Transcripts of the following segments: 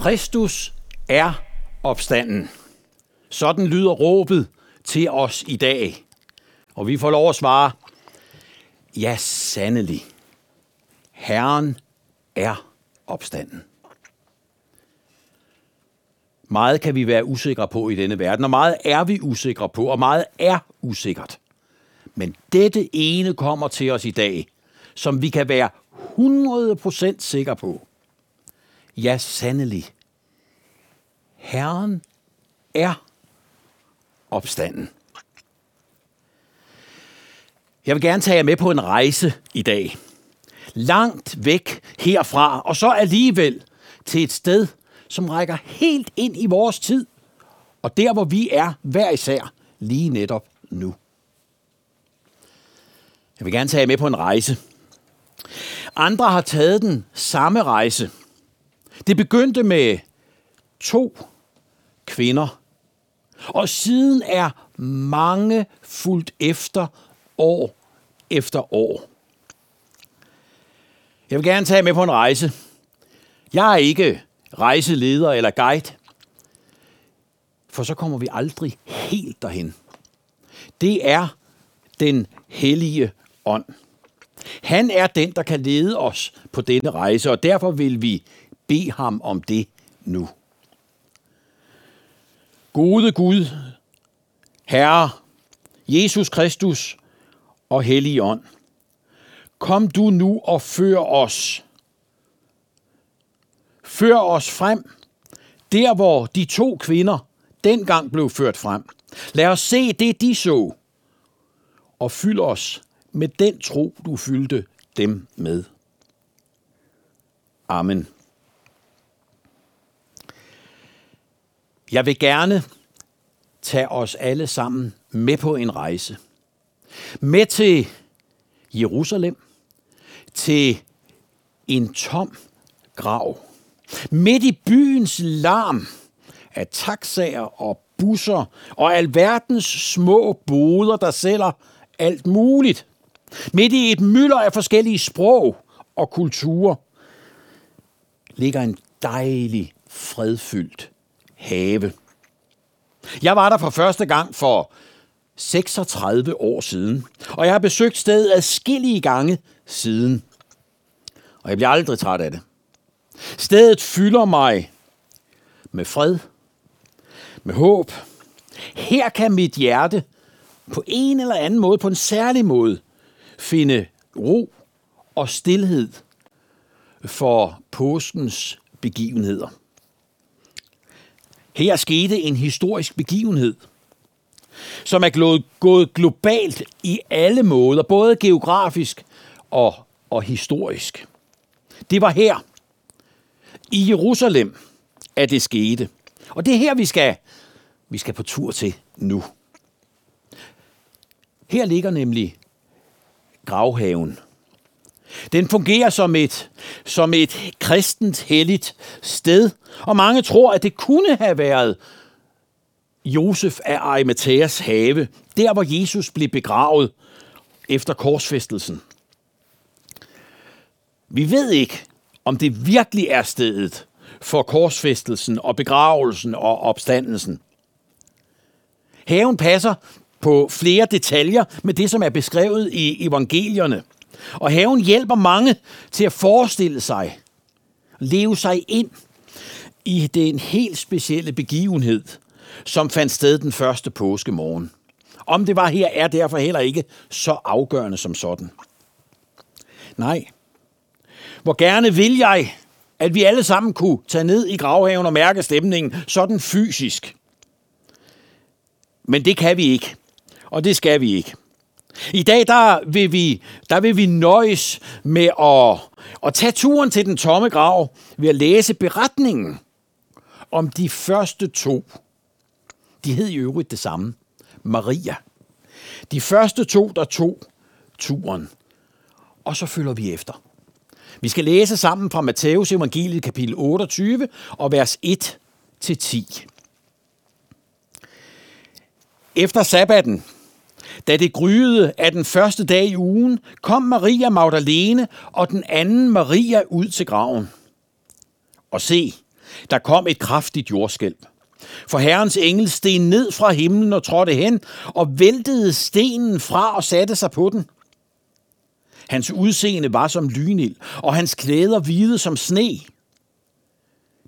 Kristus er opstanden. Sådan lyder råbet til os i dag. Og vi får lov at svare, ja sandelig, Herren er opstanden. Meget kan vi være usikre på i denne verden, og meget er vi usikre på, og meget er usikkert. Men dette ene kommer til os i dag, som vi kan være 100% sikre på. Ja, sandelig. Herren er opstanden. Jeg vil gerne tage jer med på en rejse i dag. Langt væk herfra, og så alligevel til et sted, som rækker helt ind i vores tid, og der hvor vi er hver især lige netop nu. Jeg vil gerne tage jer med på en rejse. Andre har taget den samme rejse. Det begyndte med to kvinder, og siden er mange fuldt efter år efter år. Jeg vil gerne tage med på en rejse. Jeg er ikke rejseleder eller guide, for så kommer vi aldrig helt derhen. Det er den hellige ånd. Han er den, der kan lede os på denne rejse, og derfor vil vi bede ham om det nu. Gode Gud, Herre, Jesus Kristus og Hellig Ånd, kom du nu og før os. Før os frem, der hvor de to kvinder dengang blev ført frem. Lad os se det, de så, og fyld os med den tro, du fyldte dem med. Amen. Jeg vil gerne tage os alle sammen med på en rejse. Med til Jerusalem, til en tom grav. Midt i byens larm af taxaer og busser og alverdens små boder, der sælger alt muligt. Midt i et mylder af forskellige sprog og kulturer ligger en dejlig, fredfyldt have. Jeg var der for første gang for 36 år siden, og jeg har besøgt stedet adskillige gange siden. Og jeg bliver aldrig træt af det. Stedet fylder mig med fred, med håb. Her kan mit hjerte på en eller anden måde, på en særlig måde, finde ro og stillhed for påskens begivenheder. Her skete en historisk begivenhed, som er gået globalt i alle måder, både geografisk og, og historisk. Det var her, i Jerusalem, at det skete. Og det er her, vi skal, vi skal på tur til nu. Her ligger nemlig gravhaven. Den fungerer som et, som et kristent helligt sted, og mange tror, at det kunne have været Josef af Arimathæas have, der hvor Jesus blev begravet efter korsfæstelsen. Vi ved ikke, om det virkelig er stedet for korsfæstelsen og begravelsen og opstandelsen. Haven passer på flere detaljer med det, som er beskrevet i evangelierne. Og haven hjælper mange til at forestille sig, leve sig ind i den helt specielle begivenhed, som fandt sted den første påskemorgen. Om det var her, er derfor heller ikke så afgørende som sådan. Nej. Hvor gerne vil jeg, at vi alle sammen kunne tage ned i gravhaven og mærke stemningen sådan fysisk. Men det kan vi ikke, og det skal vi ikke. I dag der vil, vi, der vil vi nøjes med at, at tage turen til den tomme grav ved at læse beretningen om de første to. De hed i øvrigt det samme. Maria. De første to, der tog turen. Og så følger vi efter. Vi skal læse sammen fra Matthæus evangeliet kapitel 28 og vers 1 til 10. Efter sabbatten da det gryede af den første dag i ugen, kom Maria Magdalene og den anden Maria ud til graven. Og se, der kom et kraftigt jordskælv. For herrens engel steg ned fra himlen og trådte hen, og væltede stenen fra og satte sig på den. Hans udseende var som lynild, og hans klæder hvide som sne.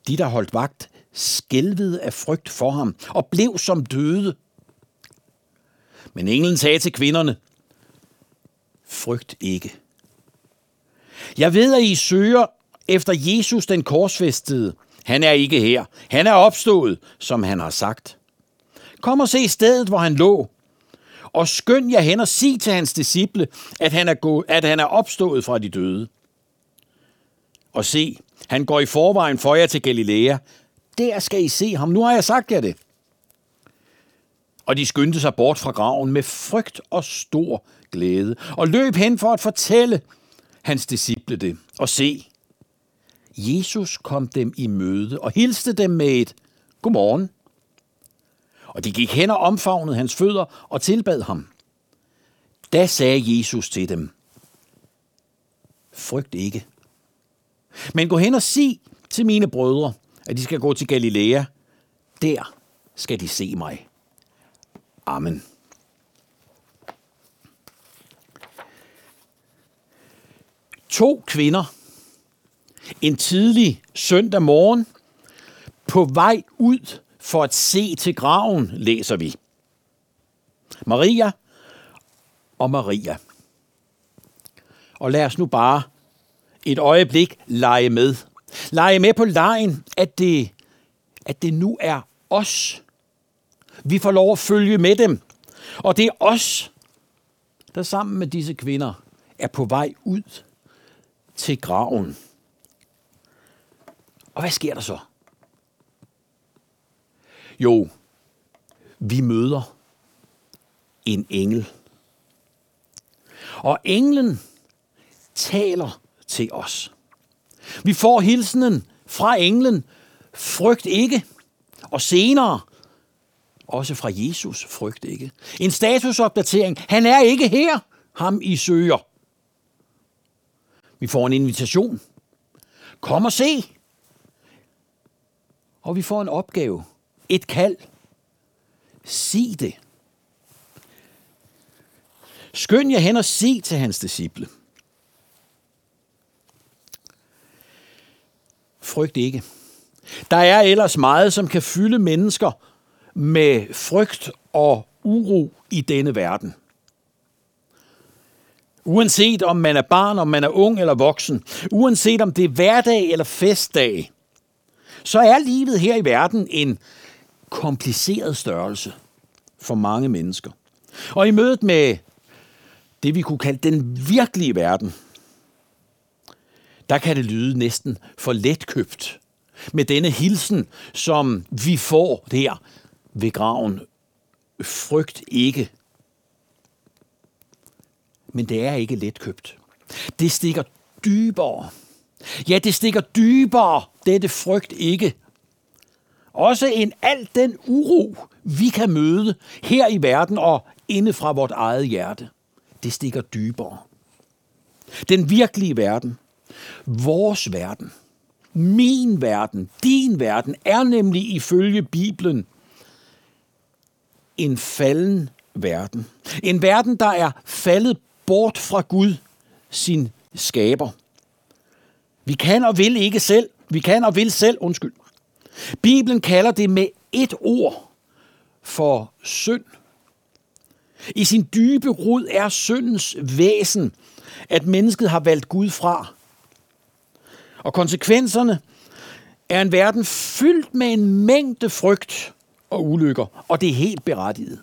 De, der holdt vagt, skælvede af frygt for ham og blev som døde. Men englen sagde til kvinderne, frygt ikke. Jeg ved, at I søger efter Jesus den korsfæstede. Han er ikke her. Han er opstået, som han har sagt. Kom og se stedet, hvor han lå. Og skynd jer hen og sig til hans disciple, at han er, gået, at han er opstået fra de døde. Og se, han går i forvejen for jer til Galilea. Der skal I se ham. Nu har jeg sagt jer det. Og de skyndte sig bort fra graven med frygt og stor glæde, og løb hen for at fortælle hans disciple det. Og se, Jesus kom dem i møde og hilste dem med et godmorgen. Og de gik hen og omfavnede hans fødder og tilbad ham. Da sagde Jesus til dem, frygt ikke. Men gå hen og sig til mine brødre, at de skal gå til Galilea. Der skal de se mig. Amen. To kvinder en tidlig søndag morgen på vej ud for at se til graven, læser vi. Maria og Maria. Og lad os nu bare et øjeblik lege med. Lege med på lejen, at det, at det nu er os. Vi får lov at følge med dem. Og det er os, der sammen med disse kvinder er på vej ud til graven. Og hvad sker der så? Jo, vi møder en engel. Og englen taler til os. Vi får hilsenen fra englen, frygt ikke. Og senere også fra Jesus, frygt ikke. En statusopdatering. Han er ikke her, ham I søger. Vi får en invitation. Kom og se. Og vi får en opgave. Et kald. Sig det. Skynd jer hen og sig til hans disciple. Frygt ikke. Der er ellers meget, som kan fylde mennesker med frygt og uro i denne verden. Uanset om man er barn, om man er ung eller voksen, uanset om det er hverdag eller festdag, så er livet her i verden en kompliceret størrelse for mange mennesker. Og i mødet med det, vi kunne kalde den virkelige verden, der kan det lyde næsten for letkøbt med denne hilsen, som vi får der ved graven. Frygt ikke. Men det er ikke letkøbt. Det stikker dybere. Ja, det stikker dybere, dette frygt ikke. Også en al den uro, vi kan møde her i verden og inde fra vort eget hjerte. Det stikker dybere. Den virkelige verden, vores verden, min verden, din verden, er nemlig ifølge Bibelen en falden verden. En verden, der er faldet bort fra Gud, sin skaber. Vi kan og vil ikke selv. Vi kan og vil selv, undskyld. Bibelen kalder det med et ord for synd. I sin dybe rod er syndens væsen, at mennesket har valgt Gud fra. Og konsekvenserne er en verden fyldt med en mængde frygt og ulykker, og det er helt berettiget.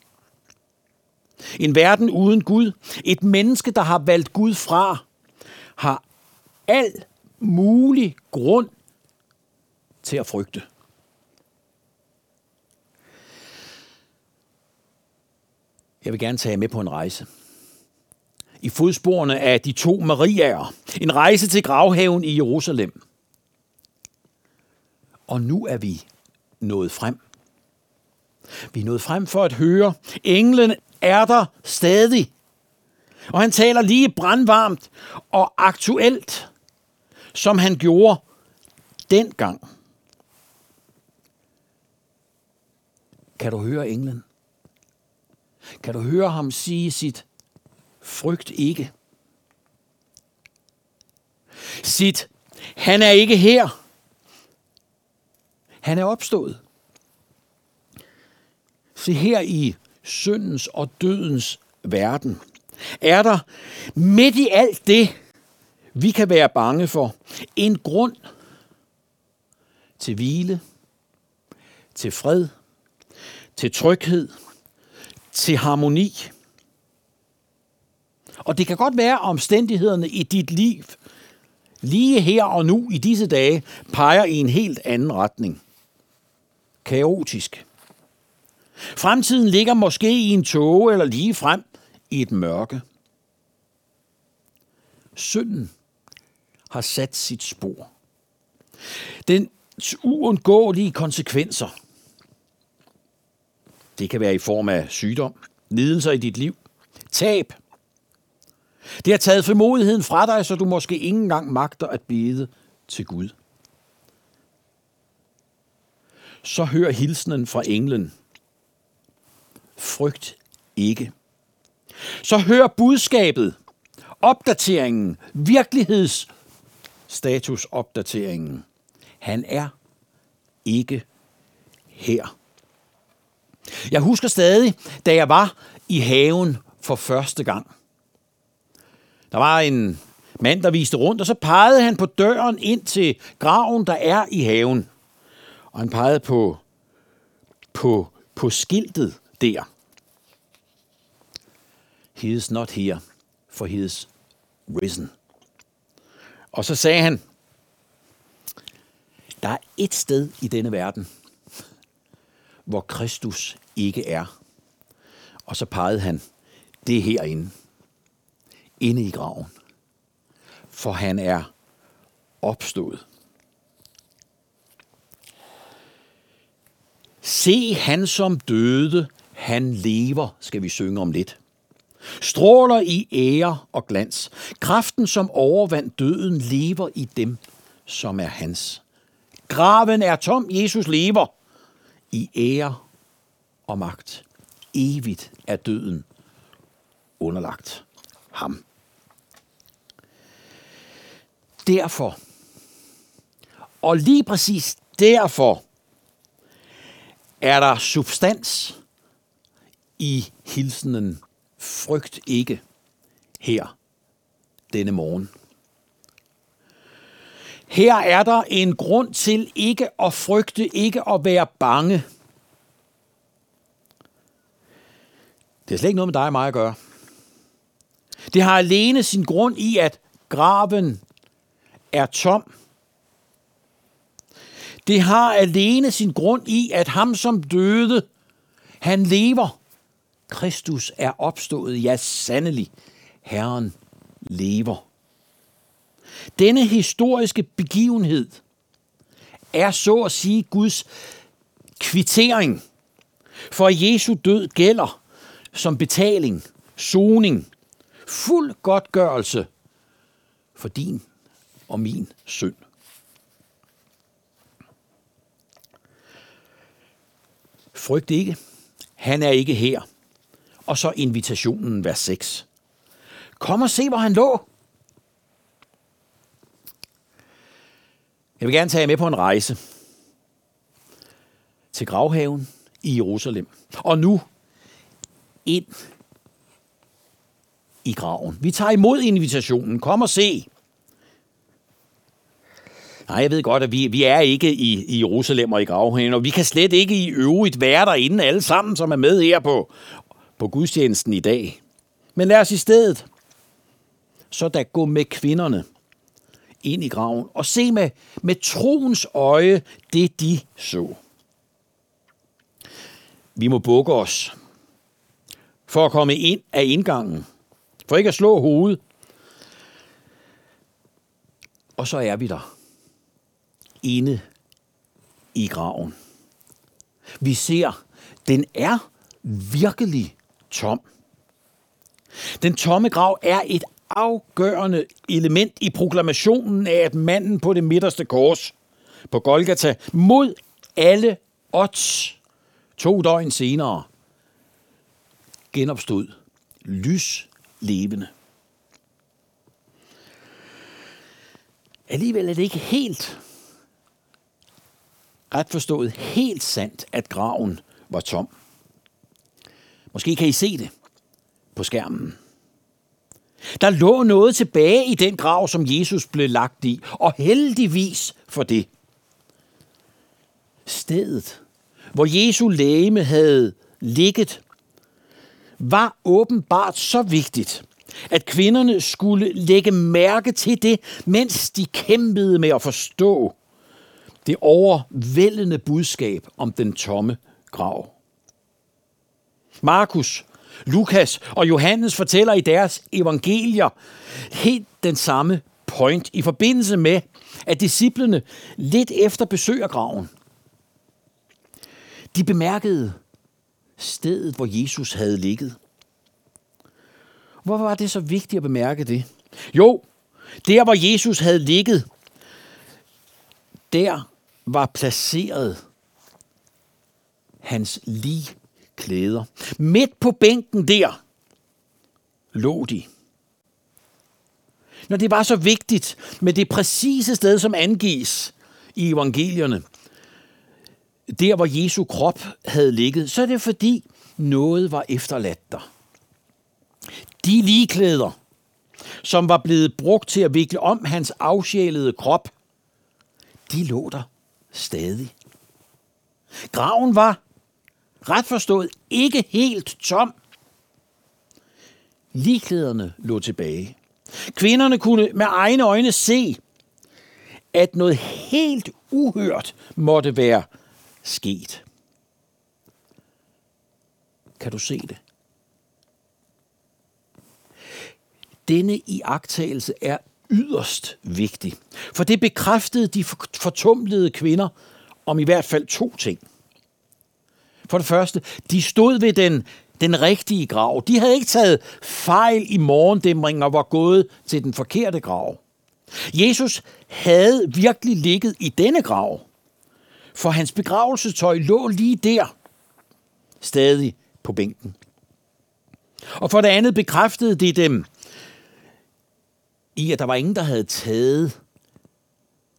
En verden uden Gud, et menneske, der har valgt Gud fra, har al mulig grund til at frygte. Jeg vil gerne tage jer med på en rejse. I fodsporene af de to Mariaer. En rejse til gravhaven i Jerusalem. Og nu er vi nået frem. Vi er nået frem for at høre. Englen er der stadig. Og han taler lige brandvarmt og aktuelt som han gjorde dengang. Kan du høre englen? Kan du høre ham sige sit frygt ikke? Sit, han er ikke her. Han er opstået. Se her i syndens og dødens verden, er der midt i alt det, vi kan være bange for, en grund til hvile, til fred, til tryghed, til harmoni. Og det kan godt være, at omstændighederne i dit liv, lige her og nu i disse dage, peger i en helt anden retning. Kaotisk. Fremtiden ligger måske i en tåge eller lige frem i et mørke. Synden har sat sit spor. Den uundgåelige konsekvenser. Det kan være i form af sygdom, lidelser i dit liv, tab. Det har taget formodigheden fra dig, så du måske ikke engang magter at bede til Gud. Så hør hilsenen fra englen. Frygt ikke. Så hør budskabet, opdateringen, virkelighedsstatusopdateringen. Han er ikke her. Jeg husker stadig, da jeg var i haven for første gang. Der var en mand, der viste rundt, og så pegede han på døren ind til graven, der er i haven. Og han pegede på, på, på skiltet der. He is not here, for he is risen. Og så sagde han, der er et sted i denne verden, hvor Kristus ikke er. Og så pegede han, det er herinde, inde i graven. For han er opstået. Se han som døde, han lever, skal vi synge om lidt. Stråler i ære og glans. Kraften, som overvandt døden, lever i dem, som er hans. Graven er tom, Jesus lever i ære og magt. Evigt er døden underlagt ham. Derfor, og lige præcis derfor, er der substans i hilsenen frygt ikke her denne morgen. Her er der en grund til ikke at frygte, ikke at være bange. Det er slet ikke noget med dig og mig at gøre. Det har alene sin grund i, at graven er tom. Det har alene sin grund i, at ham som døde, han lever. Kristus er opstået, ja sandelig, Herren lever. Denne historiske begivenhed er så at sige Guds kvittering, for Jesu død gælder som betaling, soning, fuld godtgørelse for din og min synd. Frygt ikke. Han er ikke her. Og så invitationen, vers 6. Kom og se, hvor han lå. Jeg vil gerne tage jer med på en rejse til gravhaven i Jerusalem. Og nu ind i graven. Vi tager imod invitationen. Kom og se. Nej, jeg ved godt, at vi, vi er ikke i, i Jerusalem og i gravhaven, og vi kan slet ikke i øvrigt være derinde alle sammen, som er med her på, på gudstjenesten i dag. Men lad os i stedet så da gå med kvinderne ind i graven og se med, med troens øje det, de så. Vi må bukke os for at komme ind af indgangen, for ikke at slå hovedet. Og så er vi der, inde i graven. Vi ser, den er virkelig tom. Den tomme grav er et afgørende element i proklamationen af, at manden på det midterste kors på Golgata mod alle odds To døgn senere genopstod lys levende. Alligevel er det ikke helt ret forstået helt sandt, at graven var tom. Måske kan I se det på skærmen. Der lå noget tilbage i den grav, som Jesus blev lagt i, og heldigvis for det. Stedet, hvor Jesu lægeme havde ligget, var åbenbart så vigtigt, at kvinderne skulle lægge mærke til det, mens de kæmpede med at forstå det overvældende budskab om den tomme grav. Markus, Lukas og Johannes fortæller i deres evangelier helt den samme point i forbindelse med, at disciplene lidt efter besøger graven. De bemærkede stedet, hvor Jesus havde ligget. Hvorfor var det så vigtigt at bemærke det? Jo, der hvor Jesus havde ligget, der var placeret hans klæder. Midt på bænken der lå de. Når det var så vigtigt med det præcise sted, som angives i evangelierne, der hvor Jesu krop havde ligget, så er det fordi noget var efterladt der. De ligeklæder, som var blevet brugt til at vikle om hans afsjælede krop, de lå der stadig. Graven var, ret forstået, ikke helt tom. Ligklæderne lå tilbage. Kvinderne kunne med egne øjne se, at noget helt uhørt måtte være sket. Kan du se det? Denne iagtagelse er yderst vigtig, for det bekræftede de fortumlede kvinder om i hvert fald to ting. For det første, de stod ved den, den rigtige grav. De havde ikke taget fejl i morgendæmringen og var gået til den forkerte grav. Jesus havde virkelig ligget i denne grav, for hans begravelsetøj lå lige der, stadig på bænken. Og for det andet bekræftede det dem i, at der var ingen, der havde taget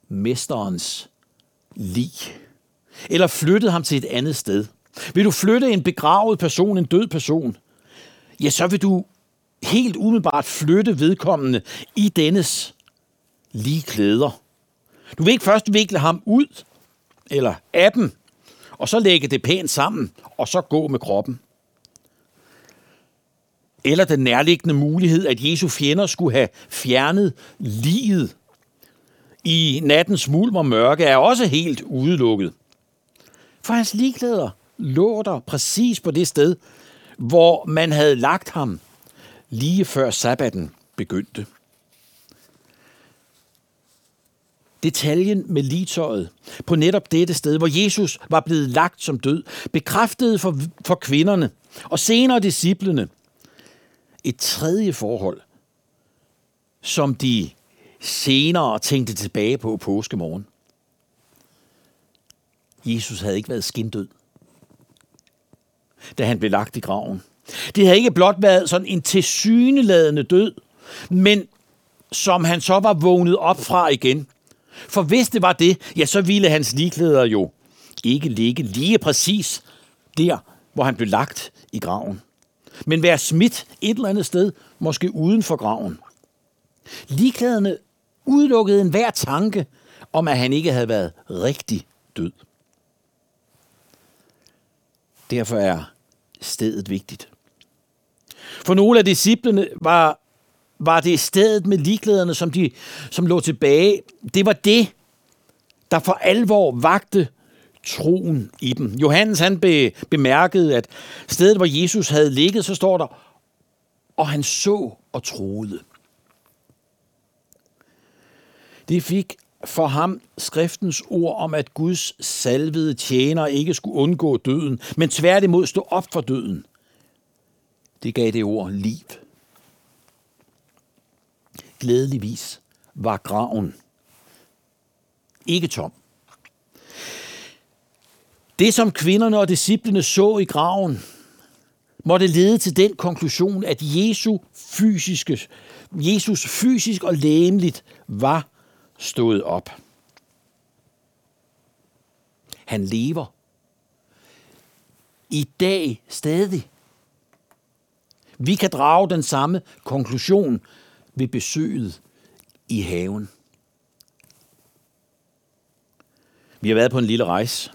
mesterens lig, eller flyttet ham til et andet sted. Vil du flytte en begravet person, en død person, ja, så vil du helt umiddelbart flytte vedkommende i dennes lige klæder. Du vil ikke først vikle ham ud, eller af dem, og så lægge det pænt sammen, og så gå med kroppen. Eller den nærliggende mulighed, at Jesu fjender skulle have fjernet livet i nattens mulm og mørke, er også helt udelukket. For hans ligklæder lå der præcis på det sted, hvor man havde lagt ham lige før sabbaten begyndte. Detaljen med litøjet på netop dette sted, hvor Jesus var blevet lagt som død, bekræftede for, for kvinderne og senere disciplene et tredje forhold, som de senere tænkte tilbage på påskemorgen. Jesus havde ikke været skindød da han blev lagt i graven. Det havde ikke blot været sådan en tilsyneladende død, men som han så var vågnet op fra igen. For hvis det var det, ja, så ville hans ligklæder jo ikke ligge lige præcis der, hvor han blev lagt i graven, men være smidt et eller andet sted, måske uden for graven. Ligklæderne udelukkede enhver tanke om, at han ikke havde været rigtig død. Derfor er stedet vigtigt. For nogle af disciplene var, var det stedet med ligklæderne, som, de, som lå tilbage. Det var det, der for alvor vagte troen i dem. Johannes han be, bemærkede, at stedet, hvor Jesus havde ligget, så står der, og han så og troede. Det fik for ham skriftens ord om, at Guds salvede tjener ikke skulle undgå døden, men tværtimod stå op for døden. Det gav det ord liv. Glædeligvis var graven ikke tom. Det, som kvinderne og disciplene så i graven, måtte lede til den konklusion, at Jesu fysiske, Jesus fysisk og læmeligt var stod op. Han lever. I dag stadig. Vi kan drage den samme konklusion ved besøget i haven. Vi har været på en lille rejse.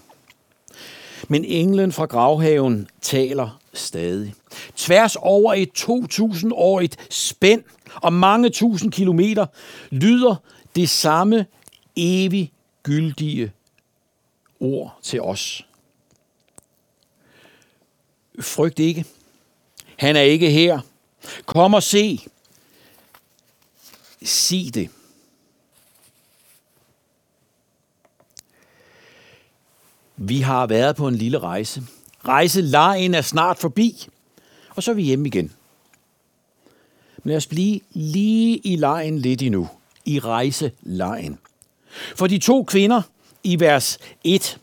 Men englen fra gravhaven taler stadig. Tværs over et 2000-årigt spænd og mange tusind kilometer lyder det samme evig gyldige ord til os. Frygt ikke. Han er ikke her. Kom og se. Sig det. Vi har været på en lille rejse. Rejselejen er snart forbi, og så er vi hjemme igen. Men lad os blive lige i lejen lidt endnu, i rejselejen. For de to kvinder i vers 1,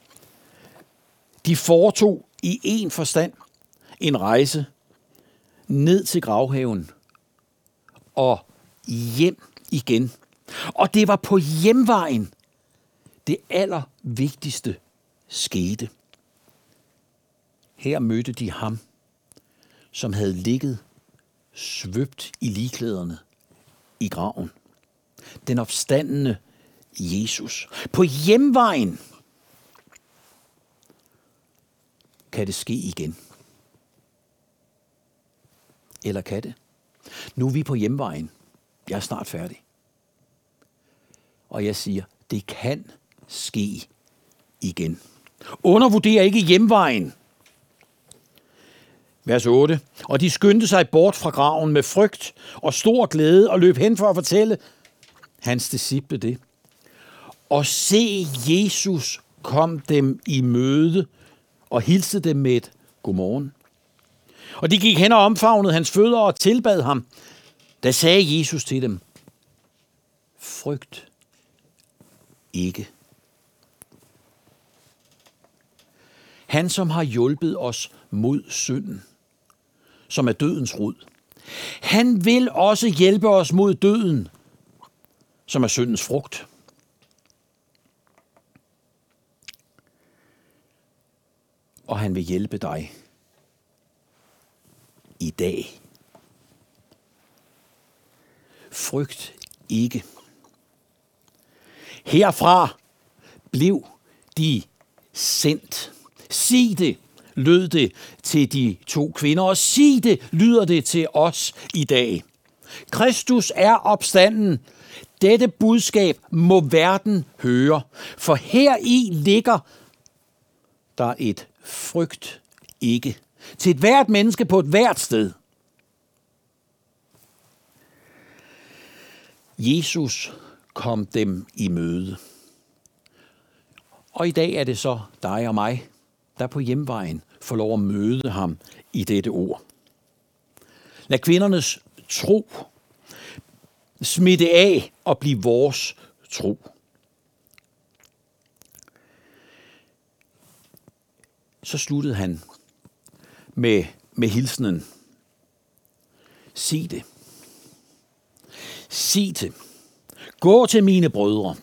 de foretog i en forstand en rejse ned til gravhaven og hjem igen. Og det var på hjemvejen det allervigtigste skete. Her mødte de ham, som havde ligget svøbt i ligklæderne i graven. Den opstandende Jesus. På hjemvejen kan det ske igen. Eller kan det? Nu er vi på hjemvejen. Jeg er snart færdig. Og jeg siger, det kan ske igen. Undervurder ikke hjemvejen. Vers 8. Og de skyndte sig bort fra graven med frygt og stor glæde og løb hen for at fortælle hans disciple det. Og se, Jesus kom dem i møde og hilste dem med et godmorgen. Og de gik hen og omfavnede hans fødder og tilbad ham. Da sagde Jesus til dem, frygt ikke. Han, som har hjulpet os mod synden, som er dødens rod. Han vil også hjælpe os mod døden, som er syndens frugt. Og han vil hjælpe dig i dag. Frygt ikke. Herfra blev de sendt. Sig det, lød det til de to kvinder, og sig det, lyder det til os i dag. Kristus er opstanden. Dette budskab må verden høre, for her i ligger der et frygt ikke til et hvert menneske på et hvert sted. Jesus kom dem i møde. Og i dag er det så dig og mig, der på hjemvejen får lov at møde ham i dette ord. Lad kvindernes tro smitte af og blive vores tro. Så sluttede han med, med hilsenen. Se det. Se det. Gå til mine brødre,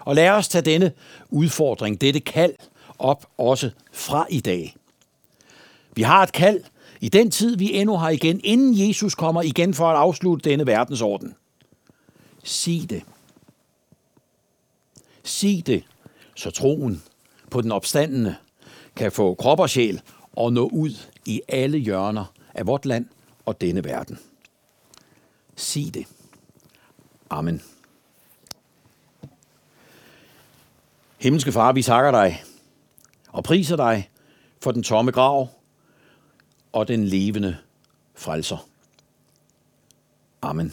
og lad os tage denne udfordring, dette kald, op også fra i dag. Vi har et kald i den tid, vi endnu har igen, inden Jesus kommer igen for at afslutte denne verdensorden. Sig det. Sig det, så troen på den opstandende kan få krop og sjæl og nå ud i alle hjørner af vort land og denne verden. Sig det. Amen. Himmelske Far, vi takker dig og priser dig for den tomme grav og den levende frelser. Amen.